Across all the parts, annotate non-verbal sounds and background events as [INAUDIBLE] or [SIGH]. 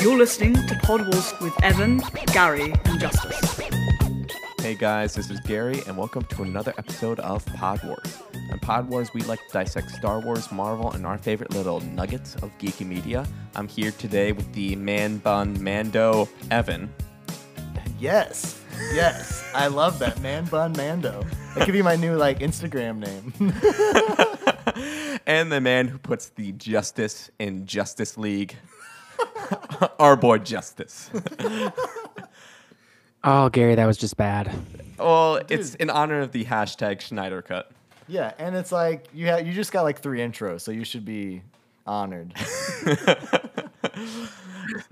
You're listening to Pod Wars with Evan, Gary, and Justice. Hey guys, this is Gary, and welcome to another episode of Pod Wars. On Pod Wars, we like to dissect Star Wars, Marvel, and our favorite little nuggets of geeky media. I'm here today with the man bun Mando Evan. Yes, yes, I love that man bun Mando. That could be my new like Instagram name. [LAUGHS] [LAUGHS] and the man who puts the justice in Justice League, [LAUGHS] our boy Justice. [LAUGHS] Oh, Gary, that was just bad. well, it's in honor of the hashtag Snyder Cut. yeah, and it's like you have you just got like three intros, so you should be honored. [LAUGHS]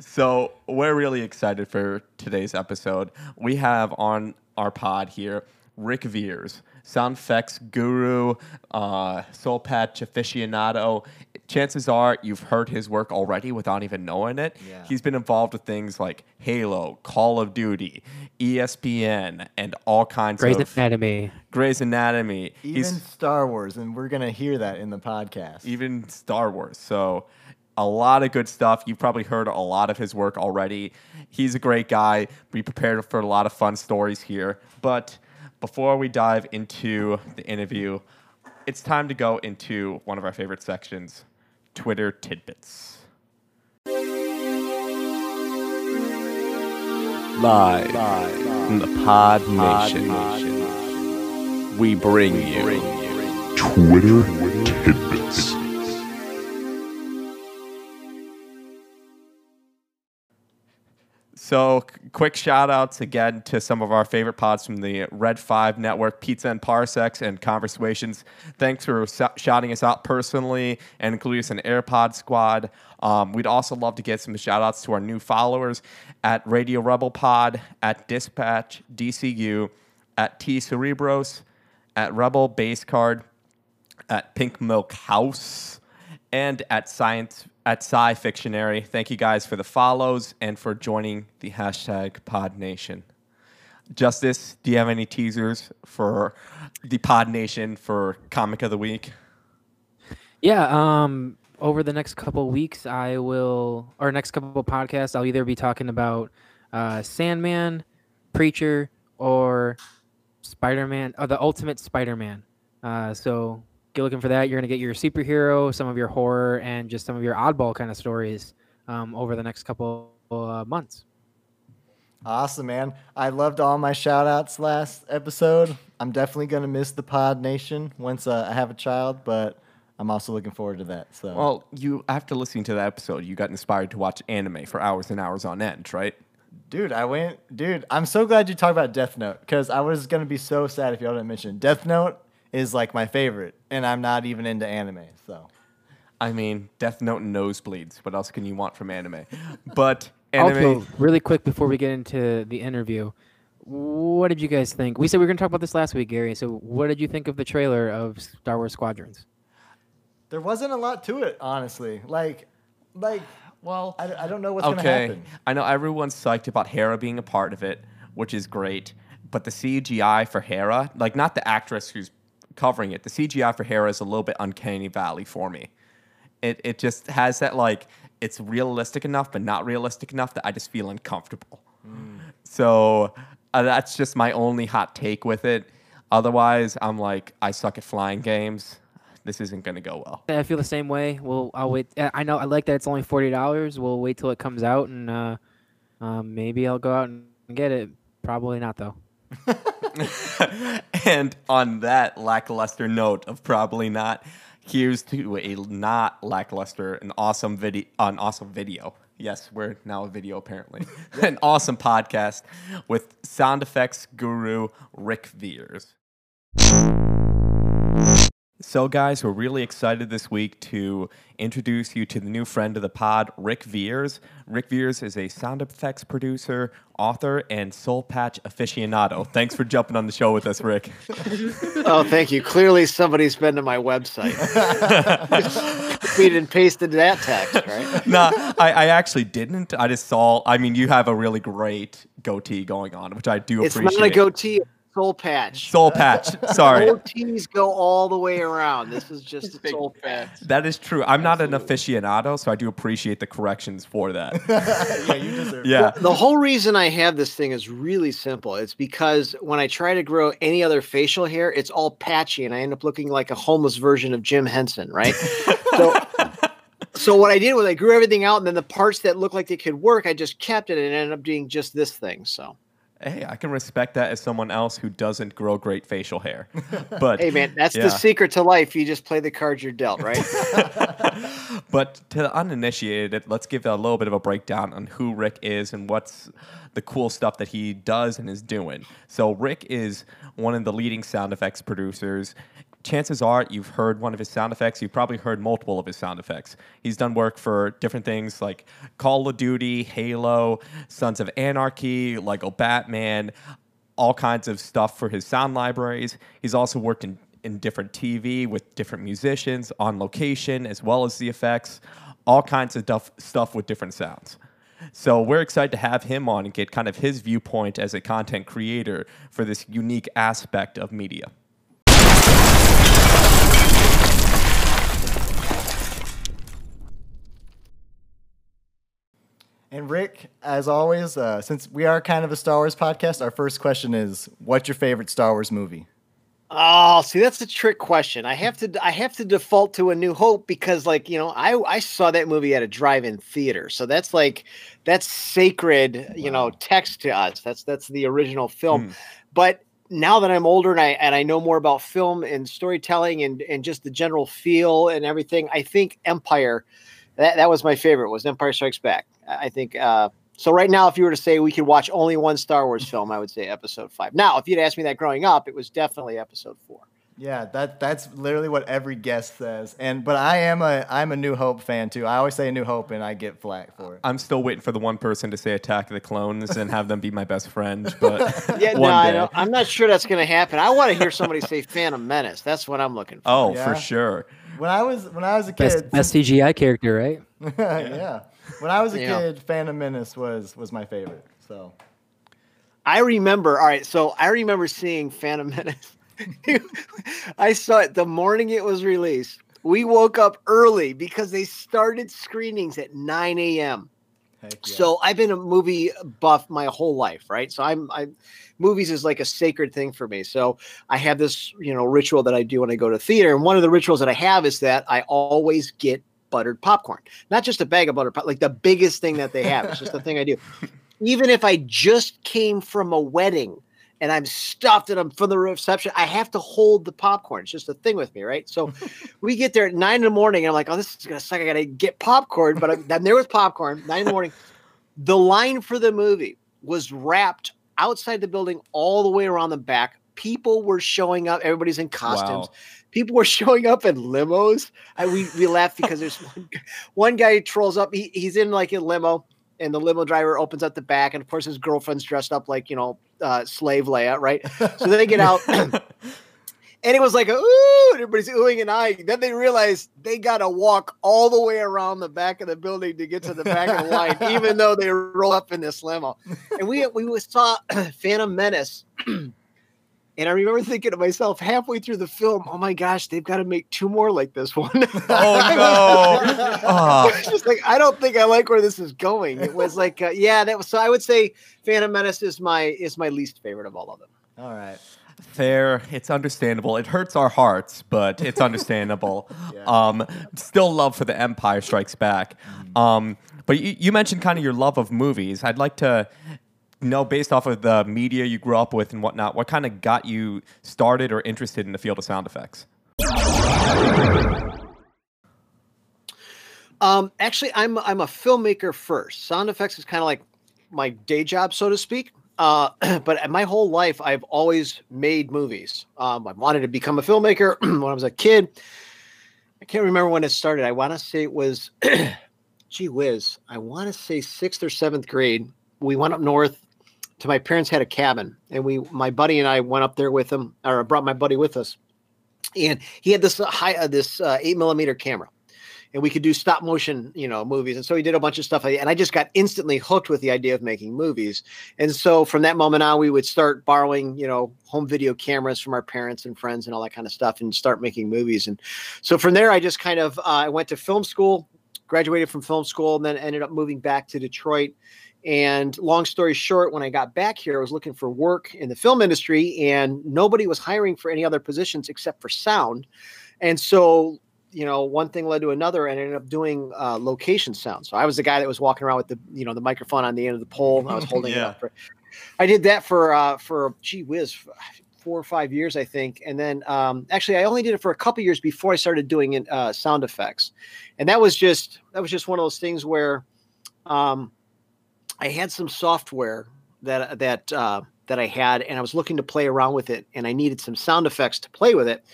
So we're really excited for today's episode. We have on our pod here Ric Viers, sound effects guru, uh, soul patch aficionado. Chances are you've heard his work already without even knowing it. Yeah. He's been involved with things like Halo, Call of Duty, ESPN, and all kinds Grey's of Anatomy. Grey's Anatomy. Even He's Star Wars, and we're gonna hear that in the podcast. even Star Wars. So a lot of good stuff. You've probably heard a lot of his work already. He's a great guy. Be prepared for a lot of fun stories here. But before we dive into the interview, it's time to go into one of our favorite sections, Twitter tidbits. Live, from the Pod, Nation, we bring you Twitter tidbits. So, quick shout outs again to some of our favorite pods from the Red 5 Network, Pizza and Parsecs, and Conversations. Thanks for shouting us out personally and including us in AirPod Squad. Um, we'd also love to get some shout outs to our new followers at Radio Rebel Pod, at Dispatch, DCU, at T Cerebros, at Rebel Base Card, at Pink Milk House and at Science at Sci Fictionary. Thank you guys for the follows and for joining the hashtag Pod Nation. Justice, do you have any teasers for the Pod Nation for Comic of the Week? Yeah. Um. Over the next couple weeks, I will, or next couple podcasts, I'll either be talking about uh, Sandman, Preacher, or Spider-Man, or the Ultimate Spider-Man. Uh, so get looking for that. You're gonna get your superhero, some of your horror, and just some of your oddball kind of stories um, over the next couple uh, months. Awesome, man. I loved all my shout outs last episode. I'm definitely gonna miss the Pod Nation once uh, I have a child, but I'm also looking forward to that. So Well, you after listening to that episode, you got inspired to watch anime for hours and hours on end, right? Dude, I went. Dude, I'm so glad you talked about Death Note because I was gonna be so sad if y'all didn't mention Death Note is like my favorite, and I'm not even into anime. So I mean, Death Note and nosebleeds. What else can you want from anime? But anime. Also, really quick before we get into the interview, what did you guys think? We said we were going to talk about this last week, Gary. So, what did you think of the trailer of Star Wars Squadrons? there wasn't a lot to it, honestly. Like, like, well, I, I don't know what's gonna okay. happen. I know everyone's psyched about Hera being a part of it, which is great. But the CGI for Hera, like not the actress who's covering it, the CGI for Hera is a little bit uncanny valley for me. It it just has that like it's realistic enough, but not realistic enough that I just feel uncomfortable. So uh, that's just my only hot take with it. Otherwise, I'm like I suck at flying games. This isn't gonna go well. I feel the same way. Well, I'll wait. I know I like that it's only forty dollars. We'll wait till it comes out, and uh, um, maybe I'll go out and get it. Probably not though. [LAUGHS] and on that lackluster note of probably not, here's to a not lackluster, an awesome video, an awesome video. Yes, we're now a video apparently. [LAUGHS] [LAUGHS] an awesome podcast with sound effects guru Ric Viers. So, guys, we're really excited this week to introduce you to the new friend of the pod, Ric Viers. Ric Viers is a sound effects producer, author, and soul patch aficionado. Thanks for jumping on the show with us, Rick. [LAUGHS] Oh, thank you. Clearly, somebody's been to my website. Copied and pasted that text, right? no, I, I actually didn't. I just saw. I mean, you have a really great goatee going on, which I do It's appreciate. not a goatee, it's soul patch. Soul patch. [LAUGHS] Sorry. OTs go all the way around. This is just a soul patch. That is true. I'm not an aficionado, so I do appreciate the corrections for that. [LAUGHS] yeah, you deserve. it. Yeah. The whole reason I have this thing is really simple. It's because when I try to grow any other facial hair, it's all patchy and I end up looking like a homeless version of Jim Henson, right? [LAUGHS] so so what I did was I grew everything out and then the parts that looked like they could work, I just kept it and it ended up doing just this thing. So Hey, I can respect that as someone else who doesn't grow great facial hair. [LAUGHS] But hey man, that's Yeah. the secret to life. You just play the cards you're dealt, right? [LAUGHS] but to the uninitiated, let's give a little bit of a breakdown on who Rick is and what's the cool stuff that he does and is doing. So Rick is one of the leading sound effects producers. Chances are you've heard one of his sound effects. You've probably heard multiple of his sound effects. He's done work for different things like Call of Duty, Halo, Sons of Anarchy, Lego Batman, all kinds of stuff for his sound libraries. He's also worked in, in different TV with different musicians on location, as well as the effects, all kinds of stuff with different sounds. So we're excited to have him on and get kind of his viewpoint as a content creator for this unique aspect of media. As always, uh, since we are kind of a Star Wars podcast, our first question is, "What's your favorite Star Wars movie?" Oh, see, that's a trick question. I have to I have to default to A New Hope because, like, you know, I I saw that movie at a drive-in theater, so that's like that's sacred, you know, text to us. That's that's the original film. But now that I'm older and I and I know more about film and storytelling and and just the general feel and everything, I think Empire. That that was my favorite. Was Empire Strikes Back. I I think. uh so right now, if you were to say we could watch only one Star Wars film, I would say Episode Five. Now, if you'd asked me that growing up, it was definitely Episode Four. Yeah, that that's literally what every guest says. And but I am a I'm a New Hope fan too. I always say a New Hope, and I get flack for it. I'm still waiting for the one person to say Attack of the Clones and have them be my best friend, [LAUGHS] but Yeah, no, one I day. don't, I'm not sure that's going to happen. I want to hear somebody say Phantom Menace. That's what I'm looking for. Oh, Yeah. for sure. When I was when I was a Best, kid, best CGI character, right? [LAUGHS] yeah. When I was a Yeah. kid, Phantom Menace was was my favorite. So I remember. All right, so I remember seeing Phantom Menace. [LAUGHS] I saw it the morning it was released. We woke up early because they started screenings at 9 a.m. yeah. So I've been a movie buff my whole life, right? So I'm I movies is like a sacred thing for me. So I have this, you know, ritual that I do when I go to theater. And one of the rituals that I have is that I always get buttered popcorn. Not just a bag of buttered pop, like the biggest thing that they have. It's just the thing I do. [LAUGHS] Even if I just came from a wedding and I'm stuffed and I'm from the reception, I have to hold the popcorn. It's just a thing with me, right? So [LAUGHS] we get there at nine in the morning, and I'm like, oh, this is gonna suck. I gotta get popcorn, but I'm, I'm there with popcorn. Nine in the morning. The line for the movie was wrapped outside the building all the way around the back. People were showing up. Everybody's in costumes. Wow. People were [LAUGHS] showing up in limos. I, we we laughed because there's one, one guy trolls up. He, he's in like a limo, and the limo driver opens up the back, and of course his girlfriend's dressed up like you know uh, slave Leia, right? So they get out. [LAUGHS] [CLEARS THROAT] And it was like, ooh, and everybody's oohing and eyeing. Then they realized they got to walk all the way around the back of the building to get to the back of the line, [LAUGHS] even though they roll up in this limo. And we we saw [CLEARS THROAT] Phantom Menace, [CLEARS THROAT] and I remember thinking to myself halfway through the film, "Oh my gosh, they've got to make two more like this one." Oh [LAUGHS] no! Ah. It's just like I don't think I like where this is going. It was like, uh, yeah, that was so. I would say Phantom Menace is my is my least favorite of all of them. all right. Fair. It's understandable. It hurts our hearts, but it's understandable. [LAUGHS] Yeah. um, still love for the Empire Strikes Back. Um, but you, you mentioned kind of your love of movies. I'd like to know, based off of the media you grew up with and whatnot, what kind of got you started or interested in the field of sound effects? Um, actually, I'm I'm a filmmaker first. Sound effects is kind of like my day job, so to speak. Uh, [CLEARS THROAT] but my whole life, I've always made movies. Um, I wanted to become a filmmaker [CLEARS THROAT] when I was a kid. I can't remember when it started. I want to say it was, [CLEARS THROAT] gee whiz, I want to say sixth or seventh grade. We went up north to my parents had a cabin, and we, my buddy and I went up there with him, or brought my buddy with us, and he had this uh, high, uh, this uh, eight millimeter camera and we could do stop motion, you know, movies. And so he did a bunch of stuff, and I just got instantly hooked with the idea of making movies. And so from that moment on, we would start borrowing, you know, home video cameras from our parents and friends and all that kind of stuff, and start making movies. And so from there, I just kind of uh, I went to film school, graduated from film school, and then ended up moving back to Detroit. And long story short, when I got back here, I was looking for work in the film industry, and nobody was hiring for any other positions except for sound. And so you know, one thing led to another, and I ended up doing uh, location sound. So I was the guy that was walking around with the, you know, the microphone on the end of the pole. I was [LAUGHS] holding Yeah. it up. For, I did that for uh, for gee whiz, four or five years, I think, and then um, actually I only did it for a couple years before I started doing it, uh, sound effects, and that was just that was just one of those things where um, I had some software that that uh, that I had, and I was looking to play around with it, and I needed some sound effects to play with it.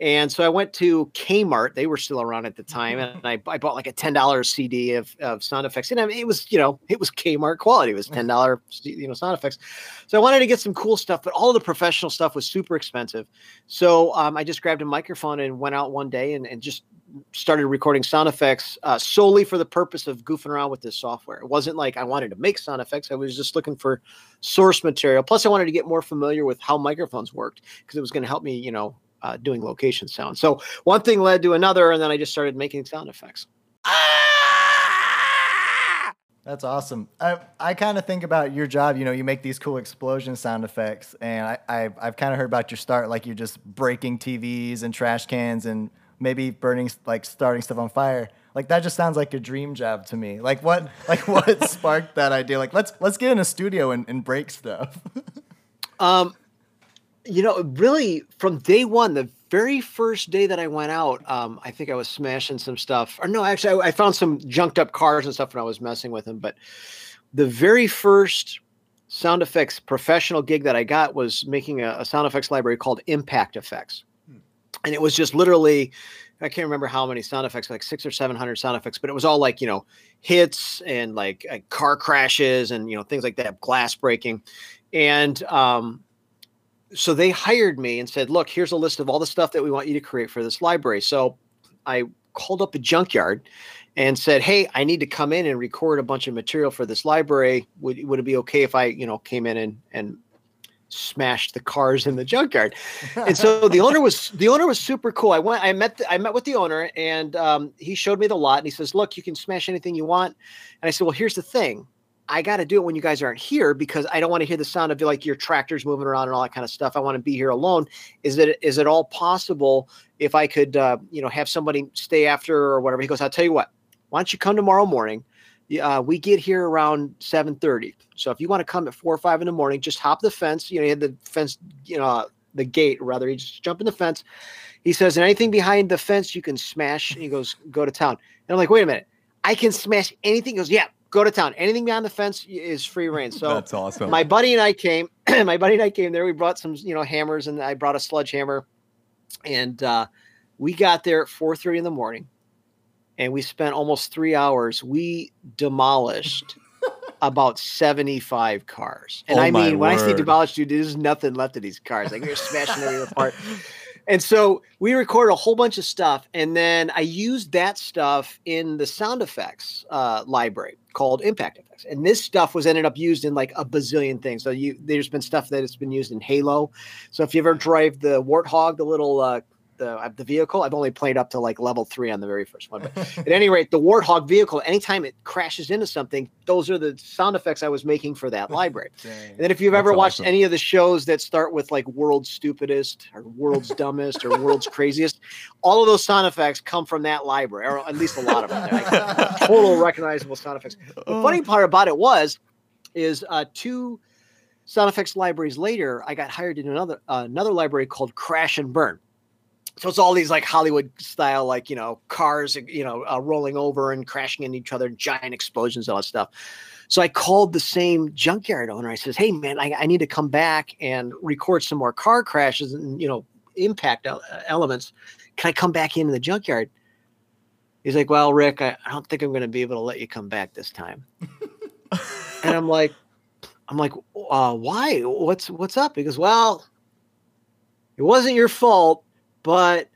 And so I went to Kmart. They were still around at the time, and I, I bought like a ten dollars CD of, of sound effects. And I mean, it was you know it was Kmart quality. It was ten dollar you know sound effects. So I wanted to get some cool stuff, but all the professional stuff was super expensive. So um, I just grabbed a microphone and went out one day and, and just started recording sound effects uh, solely for the purpose of goofing around with this software. It wasn't like I wanted to make sound effects. I was just looking for source material. Plus, I wanted to get more familiar with how microphones worked because it was going to help me, you know, uh, doing location sound. So one thing led to another, and then I just started making sound effects. That's awesome. I, I kind of think about your job. You know, you make these cool explosion sound effects, and I, I I've kind of heard about your start, like you're just breaking TVs and trash cans and maybe burning, like starting stuff on fire. Like that just sounds like a dream job to me. Like what, like what [LAUGHS] sparked that idea? Like let's let's get in a studio and, and break stuff. [LAUGHS] Um, you know, really from day one, the very first day that I went out, um, I think I was smashing some stuff. Or no, actually, I, I found some junked up cars and stuff when I was messing with them. But the very first sound effects professional gig that I got was making a, a sound effects library called Impact Effects, and it was just literally. I can't remember how many sound effects, like six or seven hundred sound effects, but it was all like you know hits and like, like car crashes and you know things like that, glass breaking, and um, so they hired me and said, "Look, here's a list of all the stuff that we want you to create for this library." So I called up a junkyard and said, "Hey, I need to come in and record a bunch of material for this library. Would would it be okay if I, you know, came in and and smashed the cars in the junkyard?" and so [LAUGHS] the owner was the owner was super cool. I went, I met, the, I met with the owner, and um, he showed me the lot, and he says, "Look, you can smash anything you want." And I said, "Well, here's the thing." I got to do it when you guys aren't here because I don't want to hear the sound of like your tractors moving around and all that kind of stuff. I want to be here alone. Is it is it all possible if I could uh, you know have somebody stay after or whatever? He goes, I'll tell you what. Why don't you come tomorrow morning? Uh, we get here around seven thirty. So if you want to come at four or five in the morning, just hop the fence. You know, he had the fence, you know, the gate rather. You just jump in the fence. He says, and anything behind the fence you can smash. And he goes, go to town. And I'm like, wait a minute, I can smash anything. He goes, yeah, go to town. Anything behind the fence is free [LAUGHS] rein. So That's awesome. my buddy and I came. [CLEARS THROAT] my buddy and I came there. We brought some, you know, hammers, and I brought a sledgehammer, and uh, we got there at four thirty in the morning, and we spent almost three hours. We demolished [LAUGHS] about seventy five cars, and Oh I my mean, when I say demolished, dude, there's nothing left of these cars. Like we were smashing everything apart. [LAUGHS] And so we recorded a whole bunch of stuff, and then I used that stuff in the sound effects uh, library called Impact Effects. And this stuff was ended up used in like a bazillion things. So you there's been stuff that has been used in Halo. So if you ever drive the Warthog, the little uh, the uh, the vehicle, I've only played up to like level three on the very first one. But [LAUGHS] at any rate, the Warthog vehicle, anytime it crashes into something, those are the sound effects I was making for that [LAUGHS] library. And then if you've ever watched awesome. any of the shows that start with like world's stupidest or world's [LAUGHS] dumbest or world's craziest, all of those sound effects come from that library, or at least a lot of them. Like total recognizable sound effects. The funny part about it was, is uh, two sound effects libraries later, I got hired in another uh, another library called Crash and Burn. So it's all these like Hollywood style, like you know, cars, you know, uh, rolling over and crashing into each other, giant explosions, all that stuff. So I called the same junkyard owner. I says, "Hey, man, I, I need to come back and record some more car crashes and you know, impact uh, elements. Can I come back into the junkyard?" He's like, "Well, Rick, I, I don't think I'm going to be able to let you come back this time." [LAUGHS] and I'm like, "I'm like, uh, why? What's what's up?" He goes, "Well, it wasn't your fault, but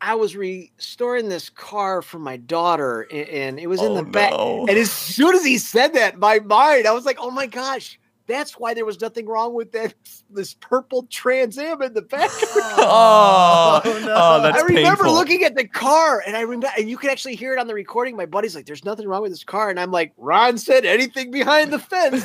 I was restoring this car for my daughter, a- and, it was in Oh, the back. no. And as soon as he said that, my mind, I was like, "Oh my gosh, that's why there was nothing wrong with that [LAUGHS] this purple Trans Am in the back." [LAUGHS] [LAUGHS] Oh, Oh, no. oh, that's I remember painful. looking at the car, and I remember, and you can actually hear it on the recording. My buddy's like, "There's nothing wrong with this car," and I'm like, "Ron said anything behind the fence."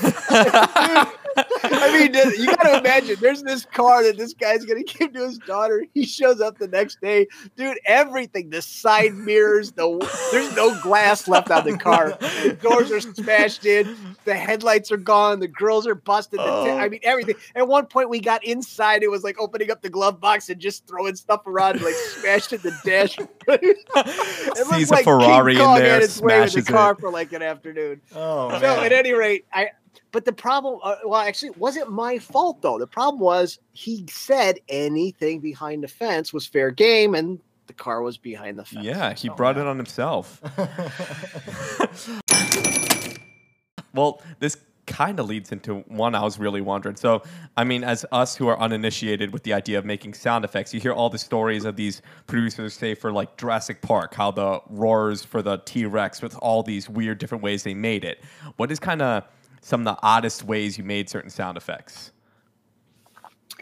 I mean, uh, you got to imagine. There's this car that this guy's gonna give to his daughter. He shows up the next day, dude. Everything, the side mirrors, the there's no glass left on the car. The doors are smashed in. The headlights are gone. The are busted. Oh. I mean, everything. At one point, we got inside. It was like opening up the glove box and just throwing stuff around, like smashed in the dash. [LAUGHS] It Sees a like King Ferrari in Kong there, had its way with the car it. for like an afternoon. Oh So man. at any rate, I. But the problem, uh, well, actually, it wasn't my fault though. The problem was he said anything behind the fence was fair game, and the car was behind the fence. Yeah, he So- brought it on himself. [LAUGHS] [LAUGHS] well, this kind of leads into one I was really wondering. So, I mean, as us who are uninitiated with the idea of making sound effects, you hear all the stories of these producers say for like Jurassic Park, how the roars for the T Rex with all these weird different ways they made it. What is kind of some of the oddest ways you made certain sound effects?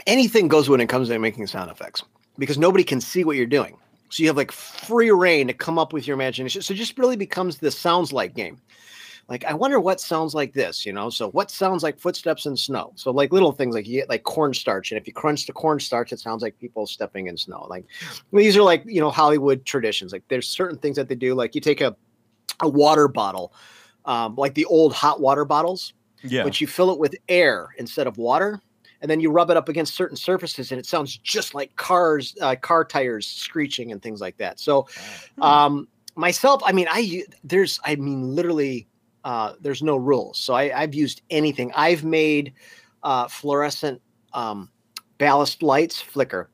anything goes when it comes to making sound effects because nobody can see what you're doing. So you have like free rein to come up with your imagination. So it just really becomes the sounds like game. Like I wonder what sounds like this, you know. So what sounds like footsteps in snow? So like little things like you get like cornstarch, and if you crunch the cornstarch, it sounds like people stepping in snow. Like these are like you know Hollywood traditions. Like there's certain things that they do. Like you take a a water bottle, um, like the old hot water bottles, Yeah. but you fill it with air instead of water and then you rub it up against certain surfaces and it sounds just like cars uh, car tires screeching and things like that so um myself i mean i there's i mean literally uh there's no rules. So I, i've used anything. I've made uh fluorescent um ballast lights flicker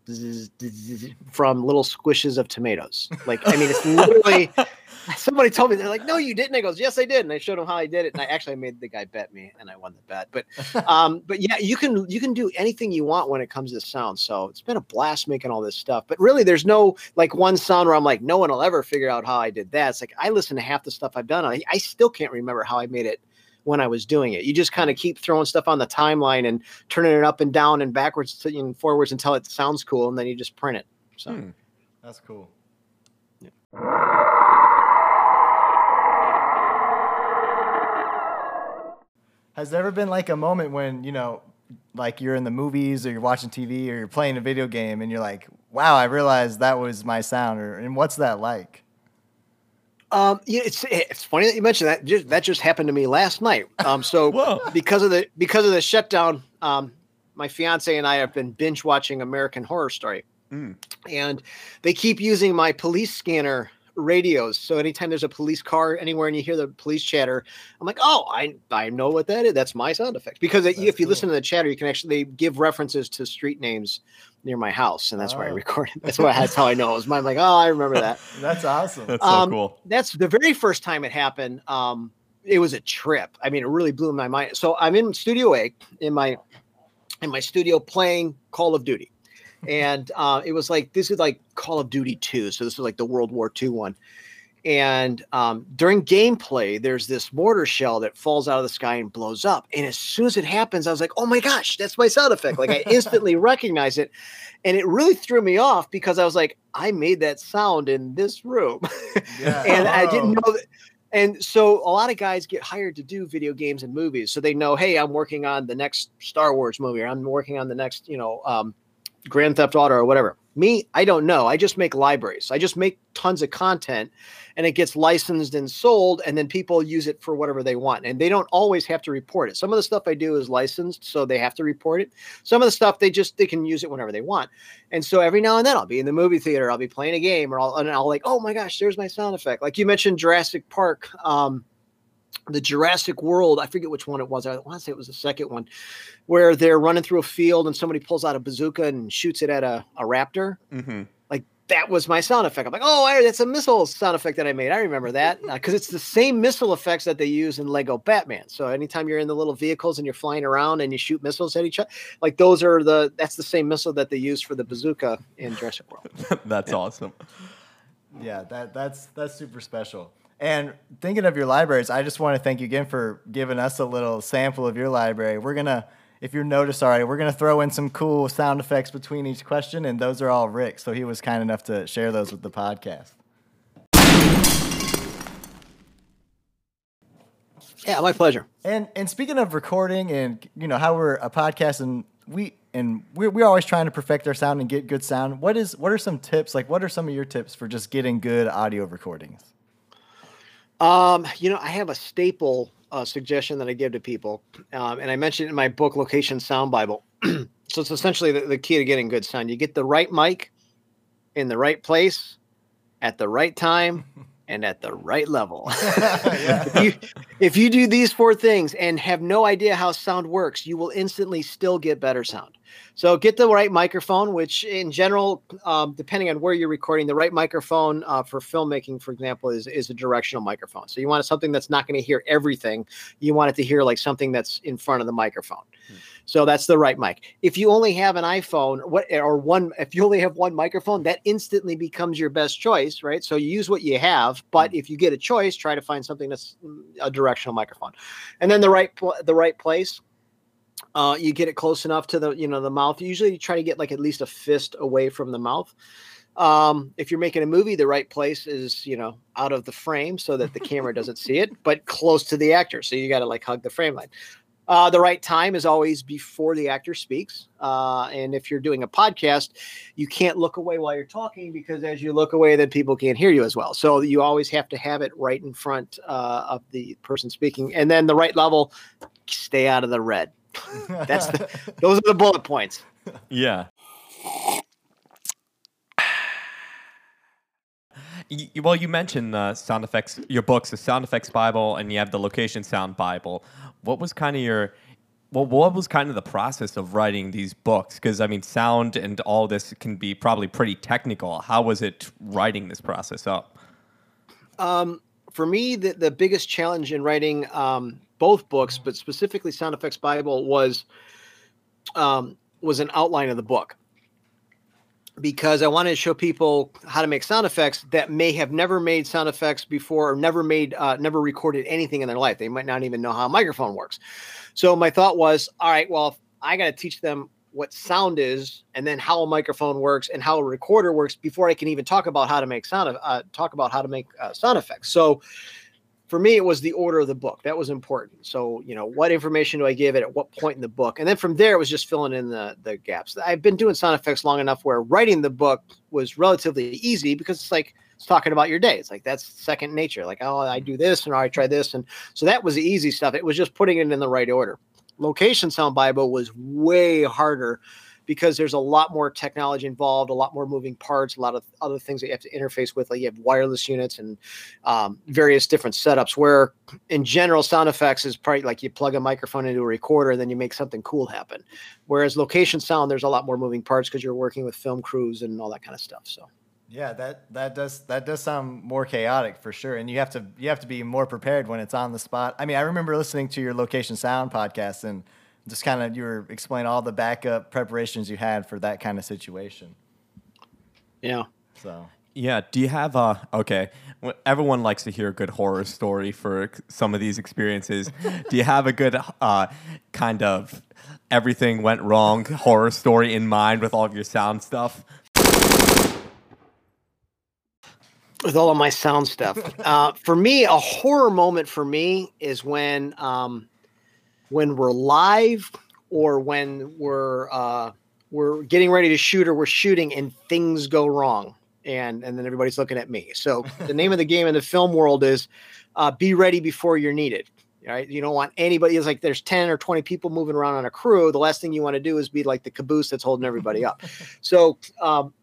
from little squishes of tomatoes. Like i mean it's literally [LAUGHS] somebody told me they're like no you didn't i goes yes i did and i showed him how i did it and i actually made the guy bet me and i won the bet but [LAUGHS] um but yeah you can you can do anything you want when it comes to sound so it's been a blast making all this stuff but really there's no like one sound where i'm like no one will ever figure out how i did that it's like i listen to half the stuff i've done i, I still can't remember how i made it when I was doing it. You just kind of keep throwing stuff on the timeline and turning it up and down and backwards and forwards until it sounds cool, and then you just print it. So Hmm. That's cool. Has there ever been like a moment when, you know, like you're in the movies or you're watching TV or you're playing a video game and you're like, wow, I realized that was my sound? Or, and what's that like? Um, yeah, it's it's funny that you mentioned that. Just, that just happened to me last night. Um, so [LAUGHS] because of the because of the shutdown, um, my fiance and I have been binge watching American Horror Story, Mm. and they keep using my police scanner radios. So anytime there's a police car anywhere and you hear the police chatter, I'm like, oh, I I know what that is. That's my sound effect. Because That's if you cool. listen to the chatter, you can actually give references to street names near my house, and that's where I Oh. recorded. That's why [LAUGHS] that's how I know it was mine. I'm like, oh, I remember that. That's awesome. That's so Um, cool. that's the very first time it happened. Um, it was a trip. I mean, it really blew my mind. So I'm in Studio A in my in my studio playing Call of Duty, and uh, it was like this is like Call of Duty Two. So this was like the World War II one. And um, during gameplay, there's this mortar shell that falls out of the sky and blows up. And as soon as it happens, I was like, "Oh my gosh, that's my sound effect!" Like I [LAUGHS] instantly recognize it, and it really threw me off because I was like, "I made that sound in this room." Yeah. [LAUGHS] and I didn't Oh. know that. And so a lot of guys get hired to do video games and movies, so they know, hey, I'm working on the next Star Wars movie, or I'm working on the next, you know, um, Grand Theft Auto or whatever. Me, I don't know. I just make libraries. I just make tons of content, and it gets licensed and sold, and then people use it for whatever they want. And they don't always have to report it. Some of the stuff I do is licensed, so they have to report it. Some of the stuff they just they can use it whenever they want. And so every now and then I'll be in the movie theater, I'll be playing a game, or I'll and I'll like, oh my gosh, there's my sound effect. Like you mentioned Jurassic Park, um, the Jurassic World. I forget which one it was. I want to say it was the second one, where they're running through a field and somebody pulls out a bazooka and shoots it at a, a raptor. hmm Like that was my sound effect. I'm like, oh, I, that's a missile sound effect that I made. I remember that [LAUGHS] because it's the same missile effects that they use in Lego Batman. So anytime you're in the little vehicles and you're flying around and you shoot missiles at each other, like those are the that's the same missile that they use for the bazooka in Jurassic World. [LAUGHS] That's awesome. Yeah, that that's that's super special. And thinking of your libraries, I just want to thank you again for giving us a little sample of your library. We're gonna, if you notice already, we're gonna throw in some cool sound effects between each question, and those are all Rick. So he was kind enough to share those with the podcast. Yeah, my pleasure. And and speaking of recording and you know how we're a podcast and we and we're, we're always trying to perfect our sound and get good sound. What is what are some tips? Like what are some of your tips for just getting good audio recordings? Um, you know, I have a staple uh, suggestion that I give to people, um, and I mentioned in my book, Location Sound Bible. [CLEARS THROAT] so it's essentially the, the key to getting good sound. You get the right mic in the right place at the right time [LAUGHS] and at the right level. [LAUGHS] if, [LAUGHS] you, if you do these four things and have no idea how sound works, you will instantly still get better sound. So get the right microphone, which in general, um, depending on where you're recording, the right microphone uh, for filmmaking, for example, is is a directional microphone. So you want something that's not going to hear everything. You want it to hear like something that's in front of the microphone. Hmm. So that's the right mic. If you only have an iPhone, what or one, if you only have one microphone, that instantly becomes your best choice, right? So you use what you have. But hmm. if you get a choice, try to find something that's mm, a directional microphone, and then the right the right place uh, you get it close enough to the you know the mouth. Usually, you try to get like at least a fist away from the mouth. Um, if you're making a movie, the right place is you know out of the frame so that the camera [LAUGHS] doesn't see it, but close to the actor. So you got to like hug the frame line. Uh, the right time is always before the actor speaks. Uh, and if you're doing a podcast, you can't look away while you're talking because as you look away, then people can't hear you as well. So you always have to have it right in front uh, of the person speaking. And then the right level, stay out of the red. That's the, those are the bullet points. Yeah. You, well, you mentioned the sound effects, your books, the sound effects Bible, and you have the location sound Bible. What was kind of your, well, what was kind of the process of writing these books? Because I mean, sound and all this can be probably pretty technical. How was it writing this process up? Um, for me, the, the biggest challenge in writing um, both books, but specifically Sound Effects Bible was um, was an outline of the book because I wanted to show people how to make sound effects that may have never made sound effects before or never made uh, never recorded anything in their life. They might not even know how a microphone works. So my thought was, all right, well, I got to teach them what sound is and then how a microphone works and how a recorder works before I can even talk about how to make sound uh, talk about how to make uh, sound effects. So for me, it was the order of the book that was important. So, you know, what information do I give it at what point in the book? And then from there, it was just filling in the, the gaps. I've been doing sound effects long enough where writing the book was relatively easy because it's like, it's talking about your day. It's like, that's second nature. Like, oh, I do this and I try this. And so that was the easy stuff. It was just putting it in the right order. Location Sound Bible was way harder because there's a lot more technology involved, a lot more moving parts, a lot of other things that you have to interface with. Like you have wireless units and um, various different setups. Where in general, sound effects is probably like you plug a microphone into a recorder and then you make something cool happen. Whereas location sound, there's a lot more moving parts because you're working with film crews and all that kind of stuff. So. Yeah, that that does that does sound more chaotic for sure, and you have to you have to be more prepared when it's on the spot. I mean, I remember listening to your location sound podcast, and just kind of you were explaining all the backup preparations you had for that kind of situation. Yeah. So. Yeah. Do you have a okay? Everyone likes to hear a good horror story for some of these experiences. [LAUGHS] Do you have a good uh, kind of everything went wrong horror story in mind with all of your sound stuff? With all of my sound stuff, [LAUGHS] uh, for me, a horror moment for me is when um, when we're live or when we're uh, we're getting ready to shoot or we're shooting and things go wrong and and then everybody's looking at me. So [LAUGHS] the name of the game in the film world is uh, be ready before you're needed. Right? You don't want anybody. It's like there's ten or twenty people moving around on a crew. The last thing you want to do is be like the caboose that's holding everybody up. [LAUGHS] So um,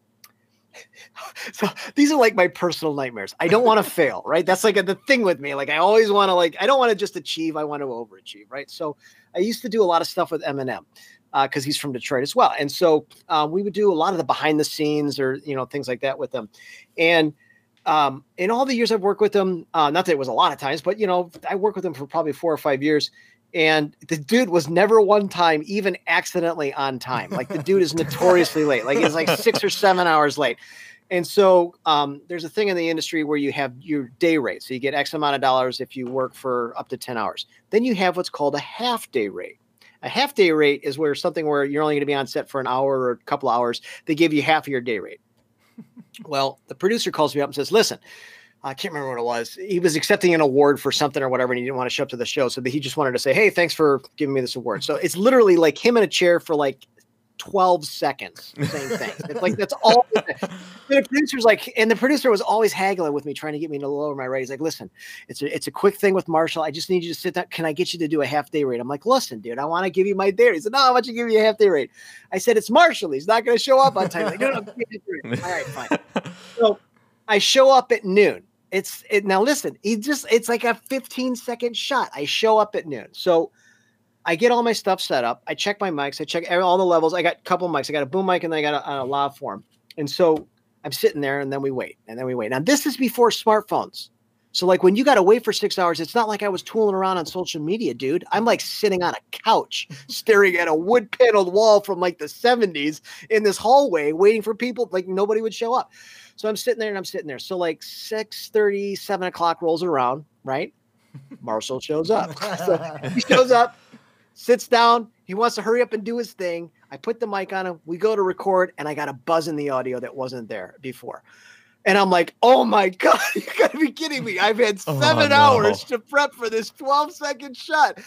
[LAUGHS] so these are like my personal nightmares. I don't want to fail, right? That's like a, the thing with me. Like I always want to like I don't want to just achieve. I want to overachieve, right? So I used to do a lot of stuff with Eminem because uh, he's from Detroit as well, and so uh, we would do a lot of the behind the scenes or you know things like that with them. And um, in all the years I've worked with them, uh, not that it was a lot of times, but you know I worked with them for probably four or five years. And the dude was never one time even accidentally on time. Like the dude is [LAUGHS] notoriously late. Like he's like six or seven hours late. And so um, there's a thing in the industry where you have your day rate. So you get X amount of dollars if you work for up to 10 hours. Then you have what's called a half day rate. A half day rate is where something where you're only going to be on set for an hour or a couple hours. They give you half of your day rate. [LAUGHS] well, the producer calls me up and says, listen, I can't remember what it was. He was accepting an award for something or whatever, and he didn't want to show up to the show. So he just wanted to say, Hey, thanks for giving me this award. So it's literally like him in a chair for like 12 seconds Same thing. It's like that's all. the producer's like, and the producer was always haggling with me, trying to get me to lower my rate. He's like, listen, it's a it's a quick thing with Marshall. I just need you to sit down. Can I get you to do a half day rate? I'm like, listen, dude, I want to give you my day. He said, No, I want you to give you a half day rate. I said, It's Marshall. He's not gonna show up on time. Like, no, no, give me a day rate. all right, fine. [LAUGHS] So I show up at noon. It's it now listen, he just it's like a 15 second shot. I show up at noon. So I get all my stuff set up. I check my mics. I check all the levels. I got a couple mics. I got a boom mic and I got a, a lav form. And so I'm sitting there and then we wait and then we wait. Now this is before smartphones. So like when you got to wait for six hours, it's not like I was tooling around on social media, dude. I'm like sitting on a couch staring at a wood paneled wall from like the 70s in this hallway waiting for people. Like nobody would show up. So I'm sitting there and I'm sitting there. So like 6 30, 7 o'clock rolls around, right? Marshall shows up. [LAUGHS] So he shows up, sits down. He wants to hurry up and do his thing. I put the mic on him. We go to record, and I got a buzz in the audio that wasn't there before. And I'm like, oh my [LAUGHS] God, you gotta be kidding me. I've had Oh, seven no. hours to prep for this 12 second shot.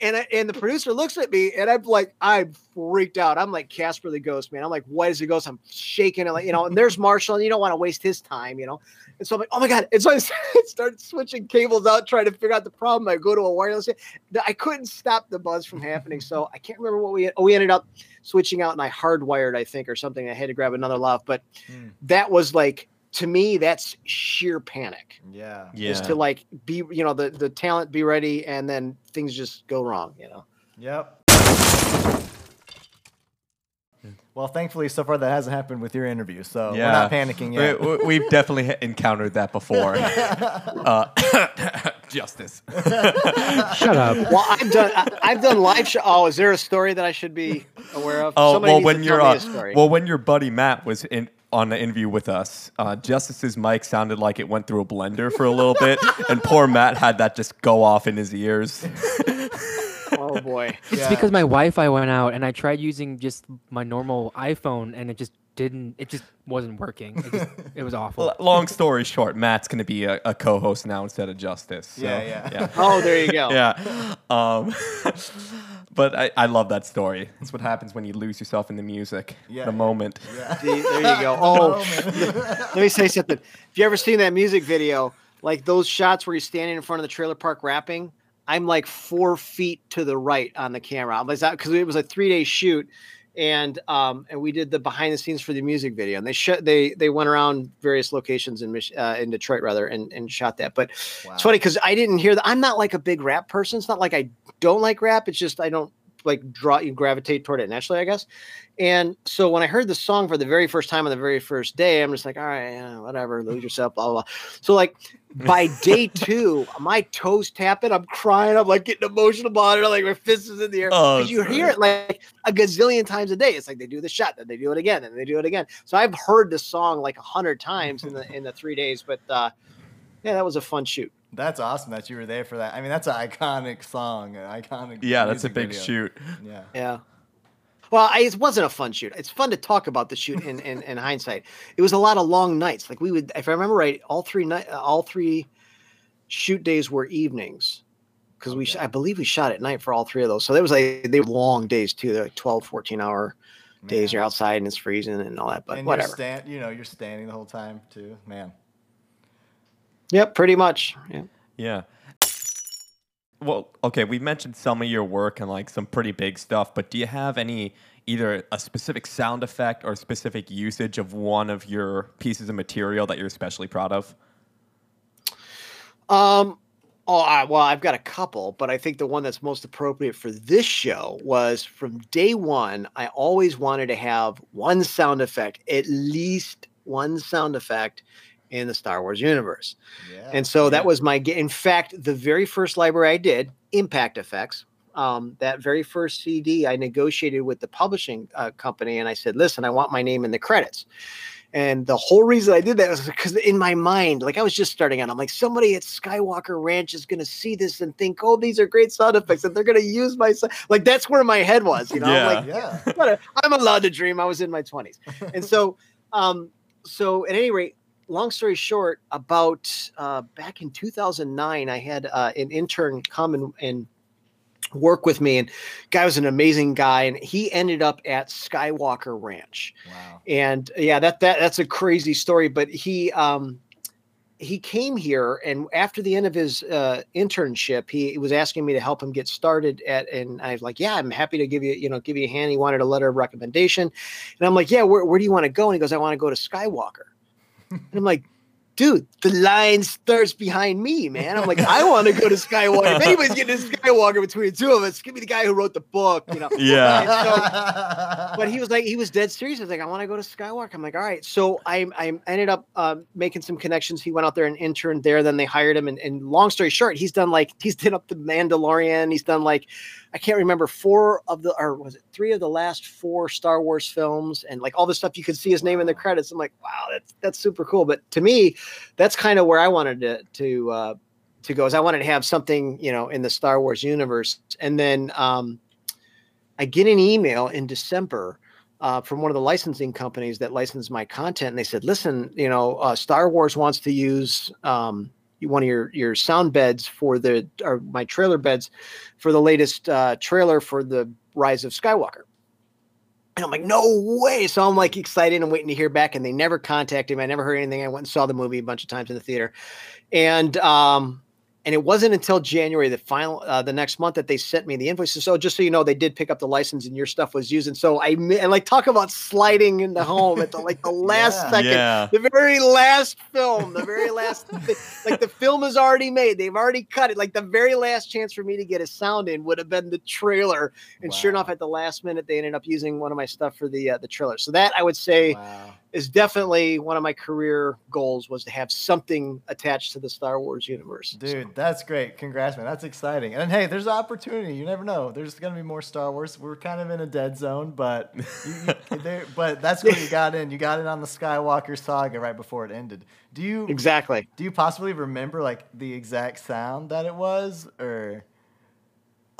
And, I- and the producer looks at me and I'm like, I'm freaked out. I'm like Casper the ghost, man. I'm like, what is a ghost. I'm shaking. And like, you know, and there's Marshall, and you don't want to waste his time, you know. And so I'm like, oh my God. And so I [LAUGHS] started switching cables out, trying to figure out the problem. I go to a wireless. I couldn't stop the buzz from happening. So I can't remember what we oh, we ended up switching out and I hardwired, I think, or something. I had to grab another lav. But Hmm. that was like to me, that's sheer panic. Yeah. Yeah. Is to like be, you know, the the talent be ready and then things just go wrong, you know. Yep. Well, thankfully, so far that hasn't happened with your interview, so we're not panicking yet. We, we, have definitely encountered that before. [LAUGHS] uh, [COUGHS] justice. Shut up. [LAUGHS] Well, I've done I, I've done live show. Oh, is there a story that I should be aware of? Oh Somebody well, when to your tell uh, well, when your buddy Matt was in on the interview with us, uh, Justice's mic sounded like it went through a blender for a little bit, and poor Matt had that just go off in his ears. [LAUGHS] oh boy. It's Yeah. because my Wi-Fi went out, and I tried using just my normal iPhone, and it just didn't. It just wasn't working. It, just, it was [LAUGHS] awful. L- Long story short, Matt's going to be a, a co-host now instead of Justice. so, Yeah, yeah. yeah. [LAUGHS] Oh, there you go. yeah. Um, [LAUGHS] but I, I love that story. It's what happens when you lose yourself in the music, Yeah, the yeah. moment. Yeah. See, there you go. Oh, let me say something. If you ever seen that music video, like those shots where you're standing in front of the trailer park rapping, I'm like four feet to the right on the camera. Because it was a three day shoot, and um, and we did the behind the scenes for the music video, and they shot they they went around various locations in Mich- uh, in Detroit rather, and and shot that. But it's funny because I didn't hear that. I'm not like a big rap person. It's not like I don't like rap. It's just I don't like draw you gravitate toward it naturally, I guess. And so when I heard the song for the very first time on the very first day, I'm just like, all right, yeah, whatever, lose yourself, blah, blah, blah. So like by day [LAUGHS] two, my toes tapping, I'm crying, I'm like getting emotional about it, like my fist is in the air. Oh, you hear it like a gazillion times a day. It's like they do the shot, then they do it again, and they do it again. So I've heard the song like a hundred times in the in the three days. But uh yeah, that was a fun shoot. That's awesome that you were there for that. I mean, that's an iconic song, an iconic. Yeah, that's a big video. shoot. Yeah. Yeah. Well, I, it wasn't a fun shoot. It's fun to talk about the shoot in, in, in hindsight. It was a lot of long nights. Like we would, if I remember right, all three night, all three shoot days were evenings because we, sh- I believe we shot at night for all three of those. So there was like, they were long days too. They're like 12, 14 hour days. Man. You're outside and it's freezing and all that, but and whatever. You're stand, you know, you're standing the whole time too, man. Yep. Pretty much. Yeah. Yeah. Well, okay, we mentioned some of your work and like some pretty big stuff, but do you have any either a specific sound effect or specific usage of one of your pieces of material that you're especially proud of? Um. Oh, I, well, I've got a couple, but I think the one that's most appropriate for this show was from day one. I always wanted to have one sound effect, at least one sound effect in the Star Wars universe. Yeah. And so that was my. In fact, the very first library I did, Impact Effects, um, that very first CD, I negotiated with the publishing uh, company, and I said, "Listen, I want my name in the credits." And the whole reason I did that was because in my mind, like I was just starting out, I'm like, somebody at Skywalker Ranch is going to see this and think, oh, these are great sound effects, and they're going to use my. Like that's where my head was, you know. I'm like, Yeah. I'm allowed to dream. I was in my 20s. And so, um, so at any rate, long story short, about uh, back in 2009, I had uh, an intern come and, and work with me, and guy was an amazing guy, and he ended up at Skywalker Ranch. Wow. And yeah, that that that's a crazy story. But he um he came here and after the end of his uh, internship, he was asking me to help him get started at and I was like, Yeah, I'm happy to give you, you know, give you a hand. He wanted a letter of recommendation. And I'm like, Yeah, where, where do you want to go? And he goes, I want to go to Skywalker. And I'm like, dude, the line starts behind me, man. I'm like, I want to go to Skywalker. If anybody's getting to Skywalker between the two of us, give me the guy who wrote the book, you know. Yeah. So- but he was like, he was dead serious. I was like, I want to go to Skywalker. I'm like, all right. So I, I ended up um, making some connections. He went out there and interned there. Then they hired him. And, and long story short, he's done like, he's done up the Mandalorian. He's done like, I can't remember four of the, or was it three of the last four Star Wars films and like all the stuff you could see his name in the credits. I'm like, wow, that's, that's super cool. But to me, that's kind of where I wanted to, to, uh, to go is I wanted to have something, you know, in the Star Wars universe. And then, um, I get an email in December uh, from one of the licensing companies that licensed my content, and they said, "Listen, you know, uh, Star Wars wants to use um, one of your your sound beds for the or my trailer beds for the latest uh, trailer for the Rise of Skywalker." And I'm like, no way. So I'm like excited and waiting to hear back. And they never contacted me. I never heard anything. I went and saw the movie a bunch of times in the theater. And um, and it wasn't until January, the final, uh, the next month, that they sent me the invoices. So just so you know, they did pick up the license and your stuff was used. And so I mi- and like talk about sliding into home at the like the [LAUGHS] last Yeah. second, Yeah. the very last film, the very last, [LAUGHS] like the film is already made. They've already cut it. Like the very last chance for me to get a sound in would have been the trailer. And sure enough, at the last minute, they ended up using one of my stuff for the uh, the trailer. So that I would say Wow. Is definitely one of my career goals was to have something attached to the Star Wars universe. Dude, that's great. Congrats, man. That's exciting. And hey, there's opportunity. You never know. There's gonna be more Star Wars. We're kind of in a dead zone, but [LAUGHS] you, you, but that's where you got in. You got in on the Skywalker saga right before it ended. Do you Exactly. do you possibly remember like the exact sound that it was, or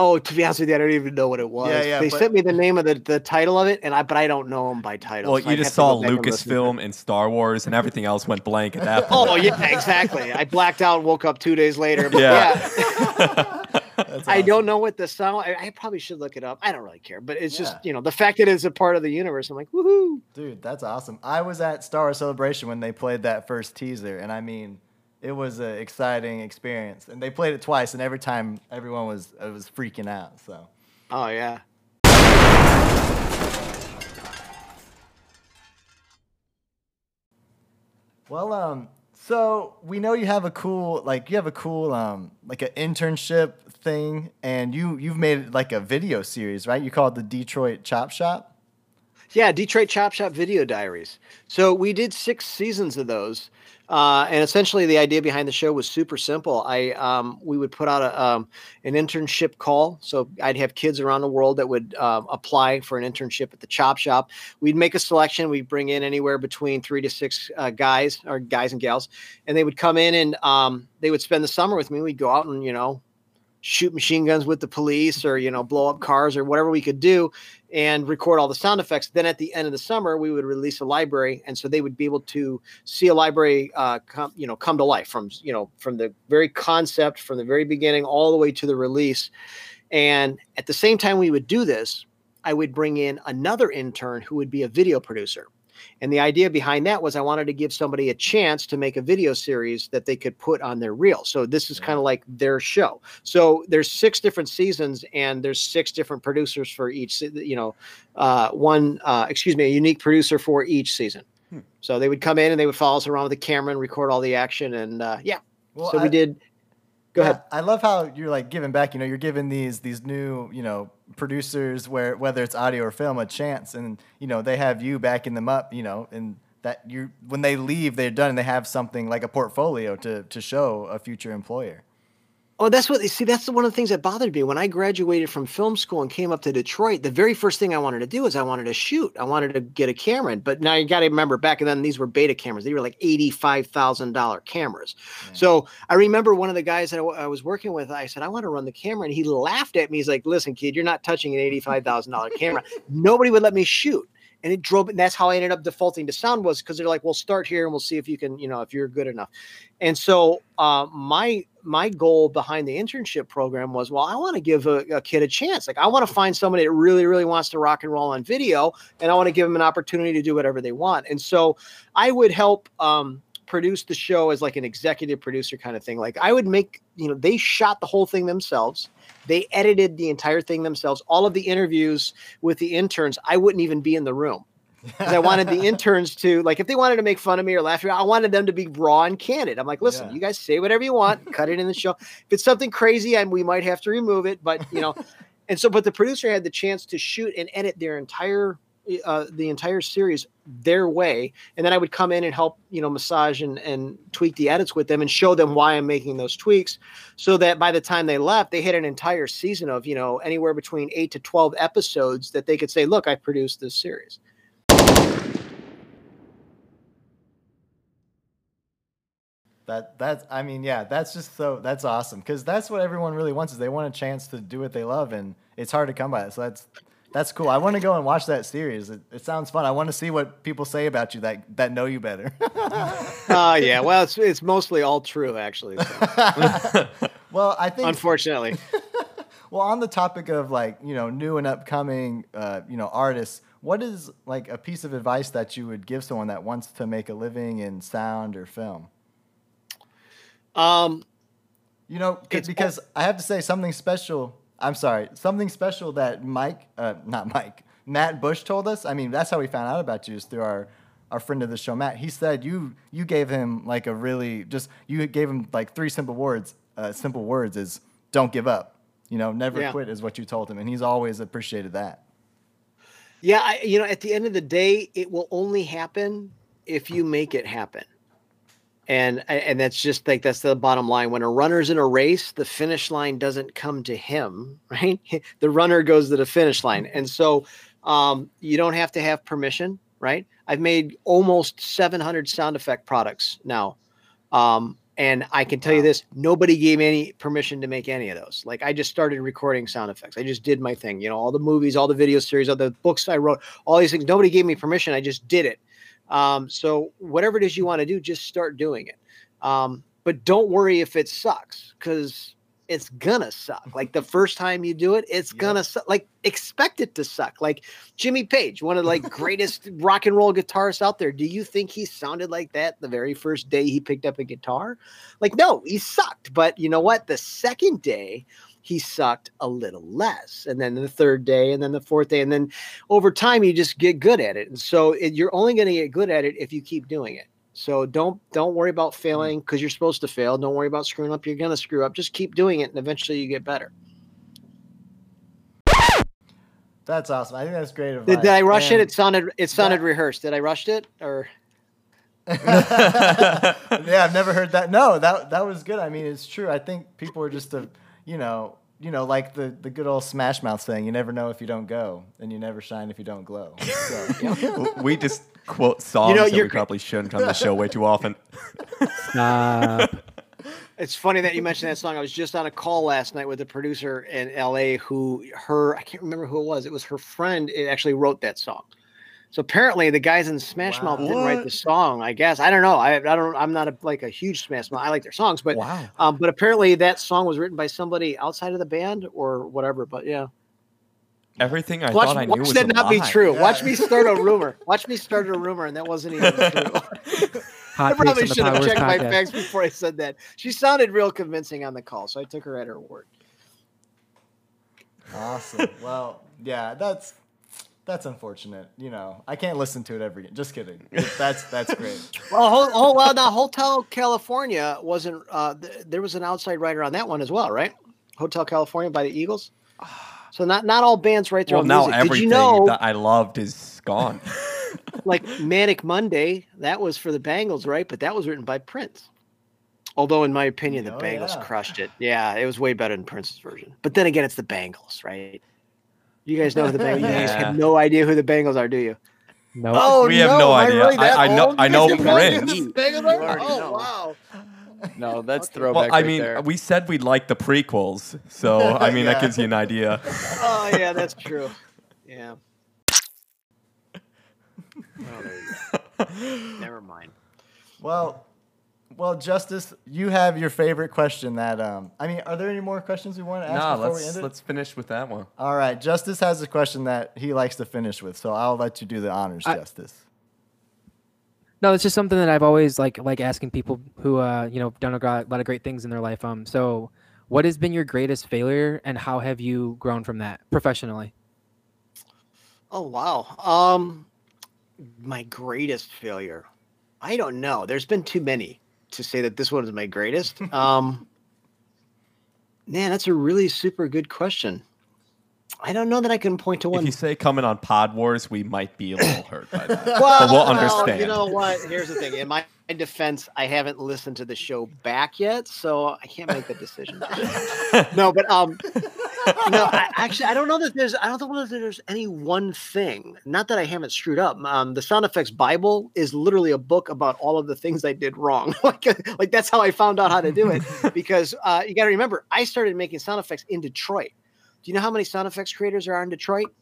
Oh, to be honest with you, I don't even know what it was. Yeah, yeah, they but- sent me the name of the, the title of it, and I but I don't know them by title. Well, so you I'd just have to go saw back and listen to it. Lucasfilm and Star Wars, and everything else went blank at that [LAUGHS] point. Oh yeah, exactly. I blacked out and woke up two days later. But Yeah. yeah. [LAUGHS] That's I don't know what the sound. I, I probably should look it up. I don't really care, but it's just you know the fact that it's a part of the universe. I'm like, woohoo! Dude, that's awesome. I was at Star Wars Celebration when they played that first teaser, and I mean, it was an exciting experience. And they played it twice, and every time everyone was it was freaking out. So Oh yeah. Well, um, so we know you have a cool, like you have a cool, um, like an internship thing, and you you've made like a video series, right? You call it the Detroit Chop Shop. Yeah, Detroit Chop Shop Video Diaries. So we did six seasons of those, uh, and essentially the idea behind the show was super simple. I um, we would put out a, um, an internship call, so I'd have kids around the world that would um, apply for an internship at the Chop Shop. We'd make a selection. We'd bring in anywhere between three to six uh, guys or guys and gals, and they would come in and um, they would spend the summer with me. We'd go out and you know shoot machine guns with the police or you know blow up cars or whatever we could do and record all the sound effects then at the end of the summer we would release a library and so they would be able to see a library uh, come you know come to life from you know from the very concept from the very beginning all the way to the release. And at the same time we would do this i would bring in another intern who would be a video producer and the idea behind that was I wanted to give somebody a chance to make a video series that they could put on their reel. So this is kind of like their show. So there's six different seasons and there's six different producers for each, you know, uh, one, uh, excuse me, a unique producer for each season. Hmm. So they would come in and they would follow us around with the camera and record all the action. And uh, yeah, Well, so we did. Go ahead. I love how you're like giving back. You know, you're giving these these new you know producers where whether it's audio or film a chance, and you know they have you backing them up. You know, and that you when they leave, they're done and they have something like a portfolio to to show a future employer. Oh, that's what you see. That's one of the things that bothered me when I graduated from film school and came up to Detroit. The very first thing I wanted to do is I wanted to shoot. I wanted to get a camera. But now you got to remember, back then these were beta cameras. They were like eighty-five thousand dollar cameras. So I remember one of the guys that I, w- I was working with. I said, "I want to run the camera," and he laughed at me. He's like, "Listen, kid, you're not touching an eighty-five thousand dollar camera. Nobody would let me shoot." And it drove. And that's how I ended up defaulting to sound was because they're like, "We'll start here and we'll see if you can, you know, if you're good enough." And so uh, my my goal behind the internship program was, well, I want to give a, a kid a chance. Like I want to find somebody that really, really wants to rock and roll on video, and I want to give them an opportunity to do whatever they want. And so I would help um, produce the show as like an executive producer kind of thing. Like I would make, you know, they shot the whole thing themselves. They edited the entire thing themselves. All of the interviews with the interns, I wouldn't even be in the room because I wanted the [LAUGHS] interns to like if they wanted to make fun of me or laugh at me, I wanted them to be raw and candid. I'm like, listen, Yeah. you guys say whatever you want, [LAUGHS] cut it in the show. If it's something crazy, and we might have to remove it, but you know, [LAUGHS] and so but the producer had the chance to shoot and edit their entire uh, the entire series their way, and then I would come in and help you know massage and and tweak the edits with them and show them why I'm making those tweaks, so that by the time they left, they had an entire season of you know anywhere between eight to twelve episodes that they could say, look, I produced this series. That that's I mean yeah that's just so that's awesome because that's what everyone really wants is they want a chance to do what they love and it's hard to come by so that's that's cool. I want to go and watch that series. It, it sounds fun. I want to see what people say about you that that know you better. [LAUGHS] Uh yeah, well, it's it's mostly all true actually. so, [LAUGHS] well I think unfortunately, [LAUGHS] well on the topic of like you know new and upcoming uh, you know artists what is like a piece of advice that you would give someone that wants to make a living in sound or film? Um, You know, 'cause- because I have to say something special. I'm sorry, something special that Mike, uh, not Mike, Matt Bush told us. I mean, that's how we found out about you is through our our friend of the show, Matt. He said you you gave him like a really just you gave him like three simple words. Uh, simple words is don't give up. You know, never Yeah. quit is what you told him, and he's always appreciated that. yeah, I, you know, at the end of the day, it will only happen if you make it happen. And and that's just like that's the bottom line. When a runner's in a race, the finish line doesn't come to him, [LAUGHS] right? The runner goes to the finish line, and so um, you don't have to have permission, right? I've made almost 700 sound effect products now, um, and I can tell you this: nobody gave me any permission to make any of those. Like I just started recording sound effects. I just did my thing. You know, all the movies, all the video series, all the books I wrote, all these things. Nobody gave me permission. I just did it. Um, so whatever it is you want to do, just start doing it. Um, but don't worry if it sucks because it's gonna suck. [LAUGHS] Like the first time you do it, it's Yep. gonna suck. Like expect it to suck. Like Jimmy Page, one of the like greatest [LAUGHS] rock and roll guitarists out there. Do you think he sounded like that the very first day he picked up a guitar? Like no, he sucked. But you know what? The second day he sucked a little less and then the third day and then the fourth day and then over time you just get good at it and so it, you're only going to get good at it if you keep doing it so don't don't worry about mm. failing because you're supposed to fail don't worry about screwing up you're going to screw up just keep doing it and eventually you get better That's awesome. I think that's great advice. did, did i rush it And- it sounded it sounded that- rehearsed did i rush it or [LAUGHS] yeah, I've never heard that. No, that that was good. I mean, it's true. I think people are just a, you know, you know, like the the good old Smash Mouth saying, "You never know if you don't go, and you never shine if you don't glow." [LAUGHS] So, we just quote songs know, that we probably shouldn't on the show way too often. Stop. [LAUGHS] It's funny that you mentioned that song. I was just on a call last night with a producer in LA who her I can't remember who it was. It was her friend. It actually wrote that song. So apparently the guys in Smash Mouth didn't write the song. I guess I don't know. I I don't. I'm not a, like a huge Smash Mouth. I like their songs, but wow. um, but apparently that song was written by somebody outside of the band or whatever. But yeah, Everything I watch, thought I knew watch was that a not be true. Yeah. Watch me start a [LAUGHS] rumor. Watch me start a rumor, and that wasn't even true. [LAUGHS] I probably should have Powers checked my facts before I said that. She sounded real convincing on the call, so I took her at her word. awesome. Well, yeah, that's that's unfortunate. You know, I can't listen to it every. Just kidding. [LAUGHS] That's that's great. Well, oh, well, now Hotel California wasn't. Uh, th- there was an outside writer on that one as well, right? Hotel California by the Eagles. [SIGHS] So not not all bands write their Well, own now music. Did you know, that I loved is gone. [LAUGHS] like Manic Monday, that was for the Bangles, right? But that was written by Prince. Although, in my opinion, the Oh, Bengals yeah. crushed it. Yeah, it was way better than Prince's version. But then again, it's the Bengals, right? You guys know who the Bengals. You guys have no idea who the Bengals are, do you? No. Oh, We have no am I idea. really I- I know- I know guys have no idea who Prince. the Bengals are? You already Oh know. wow! No, that's Okay. throwback. Well, I right mean, there. we said we'd like the prequels, so [LAUGHS] I mean that gives you an idea. Oh yeah, that's true. Yeah. [LAUGHS] Oh, there you go. [LAUGHS] Never mind. Well, well, Justice, you have your favorite question. That um, I mean, are there any more questions we want to ask Nah, before we let's end it? let's finish with that one. All right, Justice has a question that he likes to finish with, so I'll let you do the honors, I- Justice. No, it's just something that I've always like like asking people who uh you know done a lot of great things in their life. Um, so what has been your greatest failure, and how have you grown from that professionally? Oh wow. Um, my greatest failure. I don't know. There's been too many to say that this one is my greatest. [LAUGHS] Um, man, that's a really super good question. I don't know that I can point to If one. you say coming on Pod Wars, we might be a little [LAUGHS] hurt by that. well, but we'll well, understand. You know what? Here's the thing. In my defense, I haven't listened to the show back yet, so I can't make that decision. [LAUGHS] no, but um, no, I, actually, I don't know that there's. I don't know that there's any one thing. Not that I haven't screwed up. Um, the Sound Effects Bible is literally a book about all of the things I did wrong. [LAUGHS] like, like that's how I found out how to do it. [LAUGHS] Because uh, you got to remember, I started making sound effects in Detroit. Do you know how many sound effects creators there are in Detroit?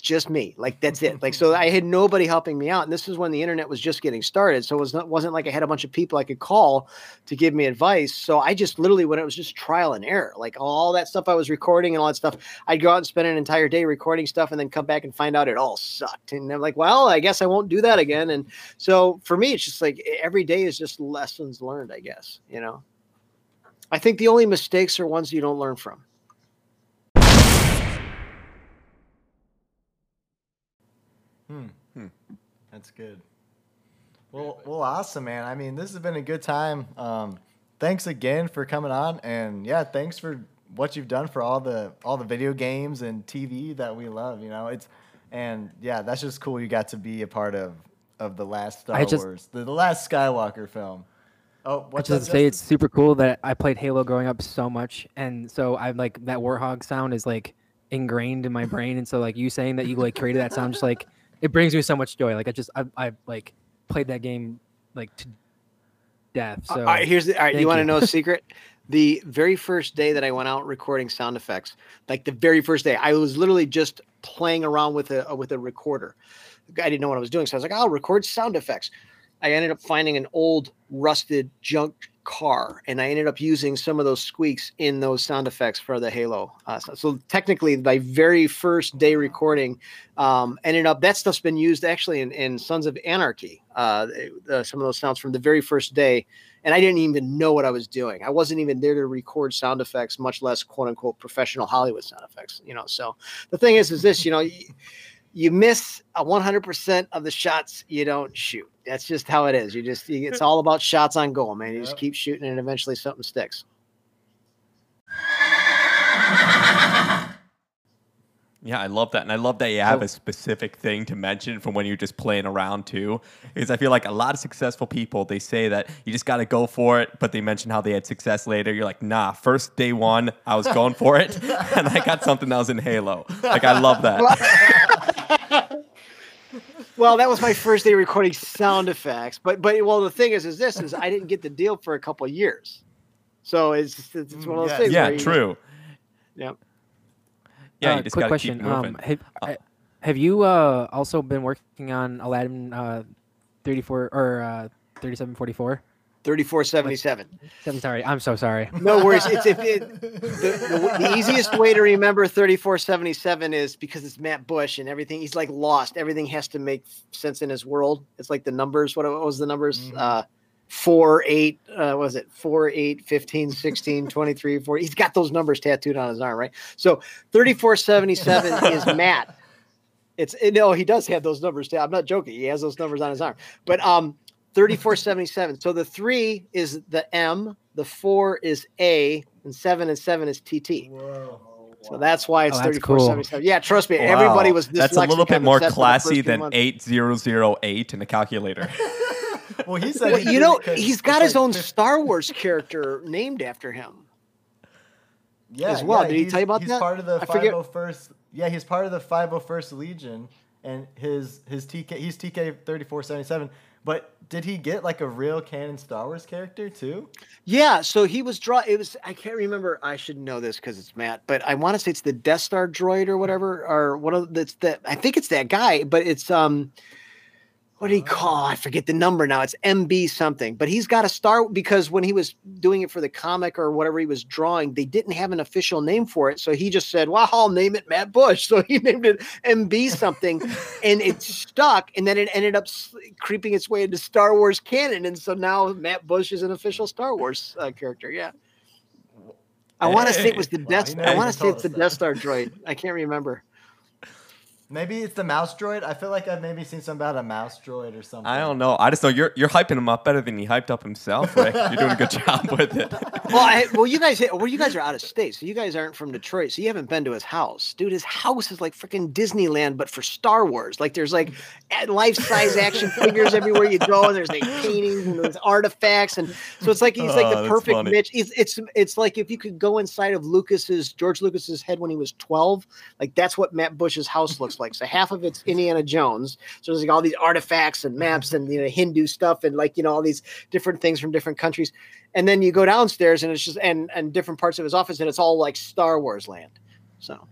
Just me. Like that's it. Like [LAUGHS] so, I had nobody helping me out, and this is when the internet was just getting started. So it was not wasn't like I had a bunch of people I could call to give me advice. So I just literally when it was just trial and error, like all that stuff I was recording and all that stuff, I'd go out and spend an entire day recording stuff, and then come back and find out it all sucked. And I'm like, well, I guess I won't do that again. And so for me, it's just like every day is just lessons learned. I guess you know. I think the only mistakes are ones you don't learn from. That's good. Well, well, awesome, man. I mean, this has been a good time. Um, thanks again for coming on, and yeah, thanks for what you've done for all the all the video games and TV that we love. You know, it's and yeah, that's just cool. You got to be a part of of the last Star I just- Wars, the, the last Skywalker film. Oh, I what's just that? say it's super cool that I played Halo growing up so much, and so I'm like that Warthog sound is like ingrained in my brain, and so like you saying that you like created that sound, just like it brings me so much joy. Like I just I I like played that game like to death. So all right, here's the. All right, thank you want to know a [LAUGHS] secret? the very first day that I went out recording sound effects, like the very first day, I was literally just playing around with a uh, with a recorder. I didn't know what I was doing, so I was like, "I'll record sound effects." I ended up finding an old rusted junk car, and I ended up using some of those squeaks in those sound effects for the Halo. Uh, so, so technically, my very first day recording um, ended up that stuff's been used actually in, in Sons of Anarchy. Uh, uh, some of those sounds from the very first day, and I didn't even know what I was doing. I wasn't even there to record sound effects, much less quote unquote professional Hollywood sound effects. You know, so the thing is, is this, you know. You, you miss a 100% of the shots you don't shoot. That's just how it is. You just, you, it's [LAUGHS] all about shots on goal, man. You just keep shooting and eventually something sticks. Yeah, I love that. And I love that you have a specific thing to mention from when you're just playing around too. Because I feel like a lot of successful people, they say that you just got to go for it, but they mention how they had success later. You're like, nah, first day one, I was going for it. [LAUGHS] and I got something that was in Halo. Like, I love that. [LAUGHS] Well, that was my first day recording sound effects. But, but, well, the thing is, is this, is I didn't get the deal for a couple of years. So it's, it's, it's one of those yes. things. yeah, where you- true. Yeah. Yeah, Uh, you just quick question. keep. Um, have, uh, have you uh, also been working on Aladdin uh, 34 or uh, 3744? 3477. I'm sorry. I'm so sorry. No worries. It's if it, the, the, the [LAUGHS] easiest way to remember 3477 is because it's Matt Bush and everything. He's like lost. Everything has to make sense in his world. It's like the numbers. What, what was the numbers? Mhm. Uh, 4, 8, uh, was it? 4, 8, 15, 16, 23, 40. He's got those numbers tattooed on his arm, right? So 3477 [LAUGHS] is Matt. It's it, no, he does have those numbers. I'm not joking. He has those numbers on his arm. But um, 3477. So the three is the M, the four is A, and seven and seven is TT. Whoa. So that's why it's Oh, that's 3477. Yeah, trust me. Everybody Wow. was That's a little bit more the set for the first classy than months. 8008 in a calculator. [LAUGHS] well, he said Well, he you know, it 'cause he's it's got his like own Star Wars character named after him. yeah, as well. yeah, Did he he's- tell you about he's that? part of the I forget- 501st. Yeah, he's part of the 501st Legion, and his his TK he's TK 3477. But did he get like a real canon Star Wars character too? Yeah, so he was draw. It was I can't remember. I should know this because it's Matt, but I want to say it's the Death Star droid or whatever, or one of that's that. I think it's that guy, but it's um, what do you call? I forget the number now. It's MB something, but he's got a star because when he was doing it for the comic or whatever he was drawing, they didn't have an official name for it, so he just said, "Well, I'll name it Matt Bush." [LAUGHS] So he named it MB something, and it [LAUGHS] stuck, and then it ended up creeping its way into Star Wars canon, and so now Matt Bush is an official Star Wars uh, character. Yeah. I want to say it was the Death. I want to say it's the that. Death Star droid. I can't remember. Maybe it's the mouse droid. I feel like I've maybe seen something about a mouse droid or something. I don't know. I just know you're you're hyping him up better than he hyped up himself, Ric. [LAUGHS] You're doing a good job with it. Well, I, well, you guys, well, you guys are out of state, so you guys aren't from Detroit, so you haven't been to his house, dude. His house is like freaking Disneyland, but for Star Wars. Like, there's like life size action [LAUGHS] figures everywhere you go, and there's like paintings and there's artifacts, and so it's like he's like Oh, the that's perfect funny. Mitch. It's, it's it's like if you could go inside of Lucas's George Lucas's head when he was 12, like that's what Matt Bush's house looks like. Like so half of it's Indiana Jones, so there's like all these artifacts and maps uh-huh. and you know Hindu stuff and like you know all these different things from different countries. And then you go downstairs and it's just and and different parts of his office and it's all like Star Wars land. So.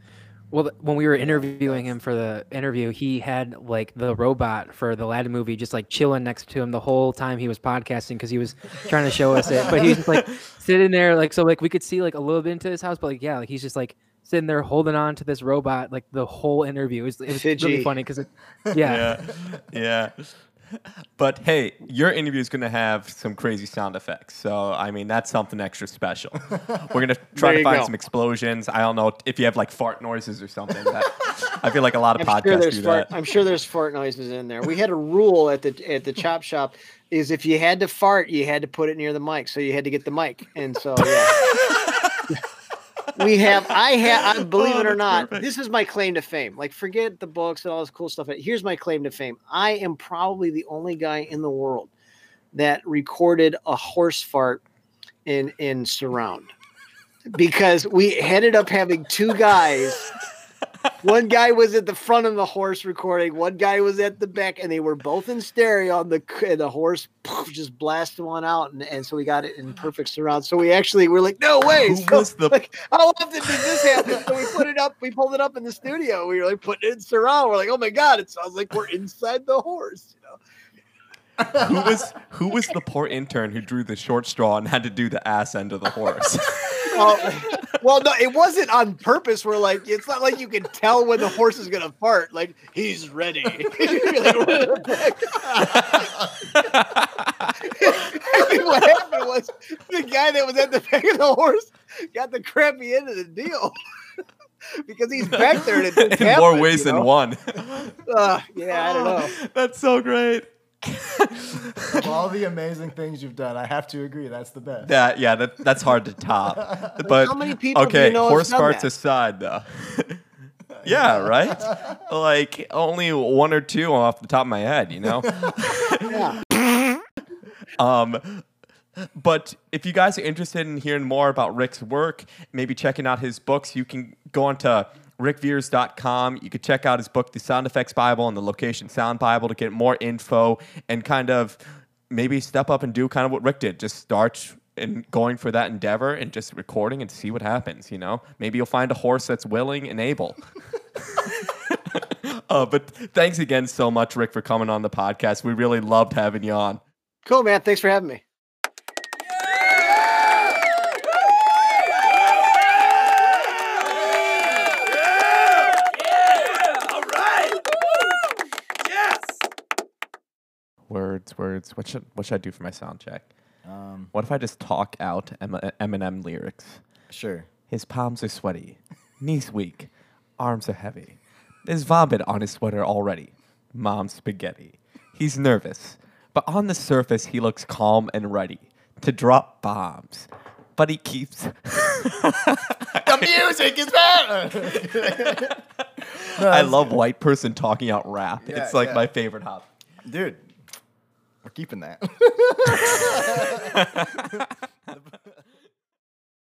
Well, when we were interviewing him for the interview, he had like the robot for the Aladdin movie just like chilling next to him the whole time he was podcasting because he was trying to show us it. But he was just like [LAUGHS] sitting there, like so, like we could see like a little bit into his house, but like yeah, like he's just like sitting there holding on to this robot like the whole interview. It was, it was really funny because it, yeah, yeah, yeah. But hey, your interview is going to have some crazy sound effects. So, I mean, that's something extra special. [LAUGHS] We're going to try to find go. some explosions. I don't know if you have like fart noises or something. That, [LAUGHS] I feel like a lot of I'm podcasts there's do fart, that. I'm sure there's fart noises in there. We had a rule at the at the chop shop is if you had to fart, you had to put it near the mic, so you had to get the mic, and so yeah. [LAUGHS] we have I have I [LAUGHS] believe Oh, it or not, perfect. this is my claim to fame. Like forget the books and all this cool stuff. Here's my claim to fame. I am probably the only guy in the world that recorded a horse fart in in surround. Because we ended up having two guys one guy was at the front of the horse recording. One guy was at the back, and they were both in stereo. And the and the horse poof, just blasted one out, and, and so we got it in perfect surround. So we actually were like, no way. Who So, was the- like, how often did this happen? So we put it up. We pulled it up in the studio. We were like putting it in surround. We're like, oh my god, it sounds like we're inside the horse. You know. who was who was the poor intern who drew the short straw and had to do the ass end of the horse? [LAUGHS] Oh, well, no, it wasn't on purpose. We're like, it's not like you can tell when the horse is gonna fart. Like he's ready. [LAUGHS] You're like, "We're in the. I think [LAUGHS] what happened was the guy that was at the back of the horse got the crappy end of the deal [LAUGHS] because he's back there and it in happen, more ways you than one. Uh, yeah, I don't know. That's so great. Of all the amazing things you've done, I have to agree that's the best. That yeah, that, that's hard to top. [LAUGHS] But How many people do you okay, know have horse done farts that? aside, though. [LAUGHS] yeah, right. like only one or two off the top of my head, you know. [LAUGHS] Yeah. Um, but if you guys are interested in hearing more about Ric's work, maybe checking out his books, you can go onto ricviers.com. You could check out his book, The Sound Effects Bible and the Location Sound Bible to get more info and kind of maybe step up and do kind of what Ric did. Just start and going for that endeavor and just recording and see what happens, you know? Maybe you'll find a horse that's willing and able. [LAUGHS] uh, but thanks again so much, Ric, for coming on the podcast. We really loved having you on. Cool, man. Thanks for having me. Words, words. What should what should I do for my sound check? Um, What if I just talk out M- Eminem lyrics? sure. His palms are sweaty, knees weak, arms are heavy. There's vomit on his sweater already. Mom's spaghetti. He's nervous, but on the surface he looks calm and ready to drop bombs. But he keeps [LAUGHS] The music is better. [LAUGHS] I love white person talking out rap. Yeah, it's like yeah. my favorite hop. Dude, We're keeping that. [LAUGHS] [LAUGHS]